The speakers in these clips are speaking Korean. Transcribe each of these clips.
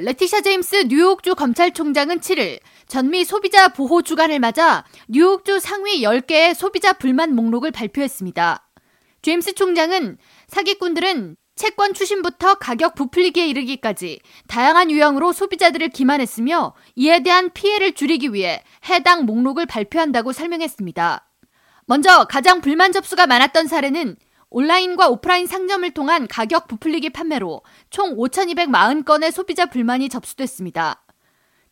레티샤 제임스 뉴욕주 검찰총장은 7일 전미 소비자 보호 주간을 맞아 뉴욕주 상위 10개의 소비자 불만 목록을 발표했습니다. 제임스 총장은 사기꾼들은 채권 추심부터 가격 부풀리기에 이르기까지 다양한 유형으로 소비자들을 기만했으며 이에 대한 피해를 줄이기 위해 해당 목록을 발표한다고 설명했습니다. 먼저 가장 불만 접수가 많았던 사례는 온라인과 오프라인 상점을 통한 가격 부풀리기 판매로 총 5,240건의 소비자 불만이 접수됐습니다.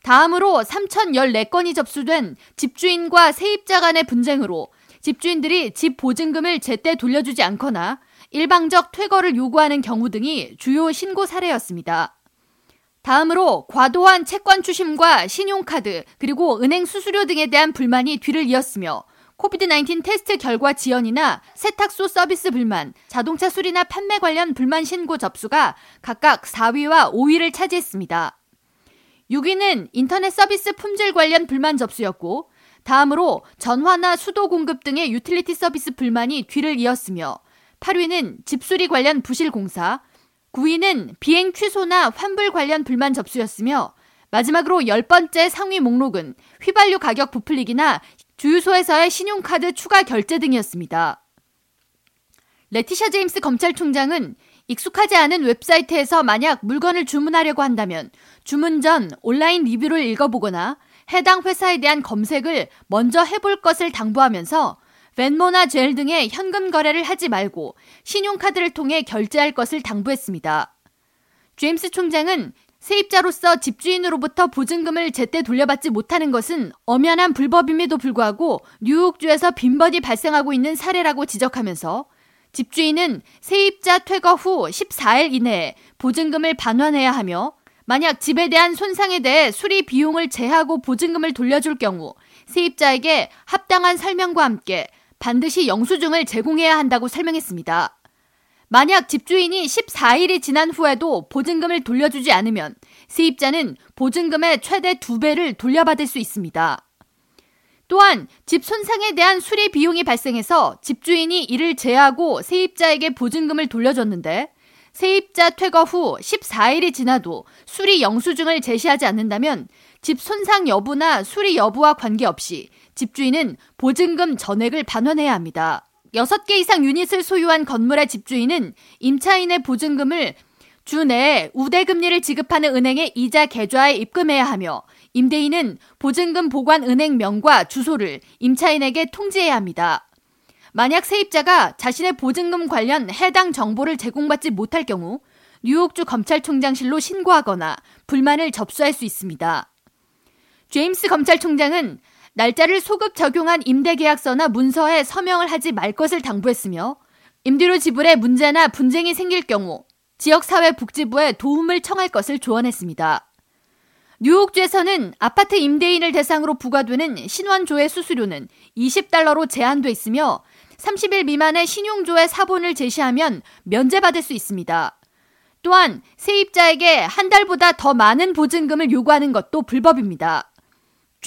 다음으로 3,014건이 접수된 집주인과 세입자 간의 분쟁으로 집주인들이 집 보증금을 제때 돌려주지 않거나 일방적 퇴거를 요구하는 경우 등이 주요 신고 사례였습니다. 다음으로 과도한 채권 추심과 신용카드 그리고 은행 수수료 등에 대한 불만이 뒤를 이었으며 코비드-19 테스트 결과 지연이나 세탁소 서비스 불만, 자동차 수리나 판매 관련 불만 신고 접수가 각각 4위와 5위를 차지했습니다. 6위는 인터넷 서비스 품질 관련 불만 접수였고, 다음으로 전화나 수도 공급 등의 유틸리티 서비스 불만이 뒤를 이었으며, 8위는 집수리 관련 부실 공사, 9위는 비행 취소나 환불 관련 불만 접수였으며, 마지막으로 10번째 상위 목록은 휘발유 가격 부풀리기나 주유소에서의 신용카드 추가 결제 등이었습니다. 레티샤 제임스 검찰총장은 익숙하지 않은 웹사이트에서 만약 물건을 주문하려고 한다면 주문 전 온라인 리뷰를 읽어보거나 해당 회사에 대한 검색을 먼저 해볼 것을 당부하면서 벤모나 젤 등의 현금 거래를 하지 말고 신용카드를 통해 결제할 것을 당부했습니다. 제임스 총장은 세입자로서 집주인으로부터 보증금을 제때 돌려받지 못하는 것은 엄연한 불법임에도 불구하고 뉴욕주에서 빈번히 발생하고 있는 사례라고 지적하면서 집주인은 세입자 퇴거 후 14일 이내에 보증금을 반환해야 하며 만약 집에 대한 손상에 대해 수리 비용을 제하고 보증금을 돌려줄 경우 세입자에게 합당한 설명과 함께 반드시 영수증을 제공해야 한다고 설명했습니다. 만약 집주인이 14일이 지난 후에도 보증금을 돌려주지 않으면 세입자는 보증금의 최대 2배를 돌려받을 수 있습니다. 또한 집 손상에 대한 수리 비용이 발생해서 집주인이 이를 제하고 세입자에게 보증금을 돌려줬는데 세입자 퇴거 후 14일이 지나도 수리 영수증을 제시하지 않는다면 집 손상 여부나 수리 여부와 관계없이 집주인은 보증금 전액을 반환해야 합니다. 6개 이상 유닛을 소유한 건물의 집주인은 임차인의 보증금을 주 내에 우대금리를 지급하는 은행의 이자 계좌에 입금해야 하며 임대인은 보증금 보관 은행명과 주소를 임차인에게 통지해야 합니다. 만약 세입자가 자신의 보증금 관련 해당 정보를 제공받지 못할 경우 뉴욕주 검찰총장실로 신고하거나 불만을 접수할 수 있습니다. 제임스 검찰총장은 날짜를 소급 적용한 임대계약서나 문서에 서명을 하지 말 것을 당부했으며 임대료 지불에 문제나 분쟁이 생길 경우 지역사회복지부에 도움을 청할 것을 조언했습니다. 뉴욕주에서는 아파트 임대인을 대상으로 부과되는 신원조회 수수료는 20달러로 제한돼 있으며 30일 미만의 신용조회 사본을 제시하면 면제받을 수 있습니다. 또한 세입자에게 한 달보다 더 많은 보증금을 요구하는 것도 불법입니다.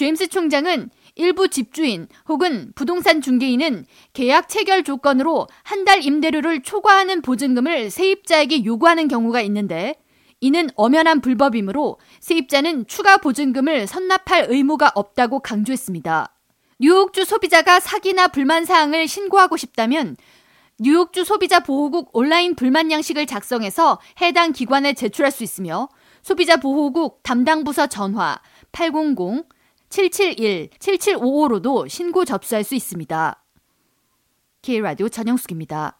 제임스 총장은 일부 집주인 혹은 부동산 중개인은 계약 체결 조건으로 한 달 임대료를 초과하는 보증금을 세입자에게 요구하는 경우가 있는데 이는 엄연한 불법이므로 세입자는 추가 보증금을 선납할 의무가 없다고 강조했습니다. 뉴욕주 소비자가 사기나 불만 사항을 신고하고 싶다면 뉴욕주 소비자 보호국 온라인 불만 양식을 작성해서 해당 기관에 제출할 수 있으며 소비자 보호국 담당 부서 전화 800 771-7755로도 신고 접수할 수 있습니다. K라디오 전영숙입니다.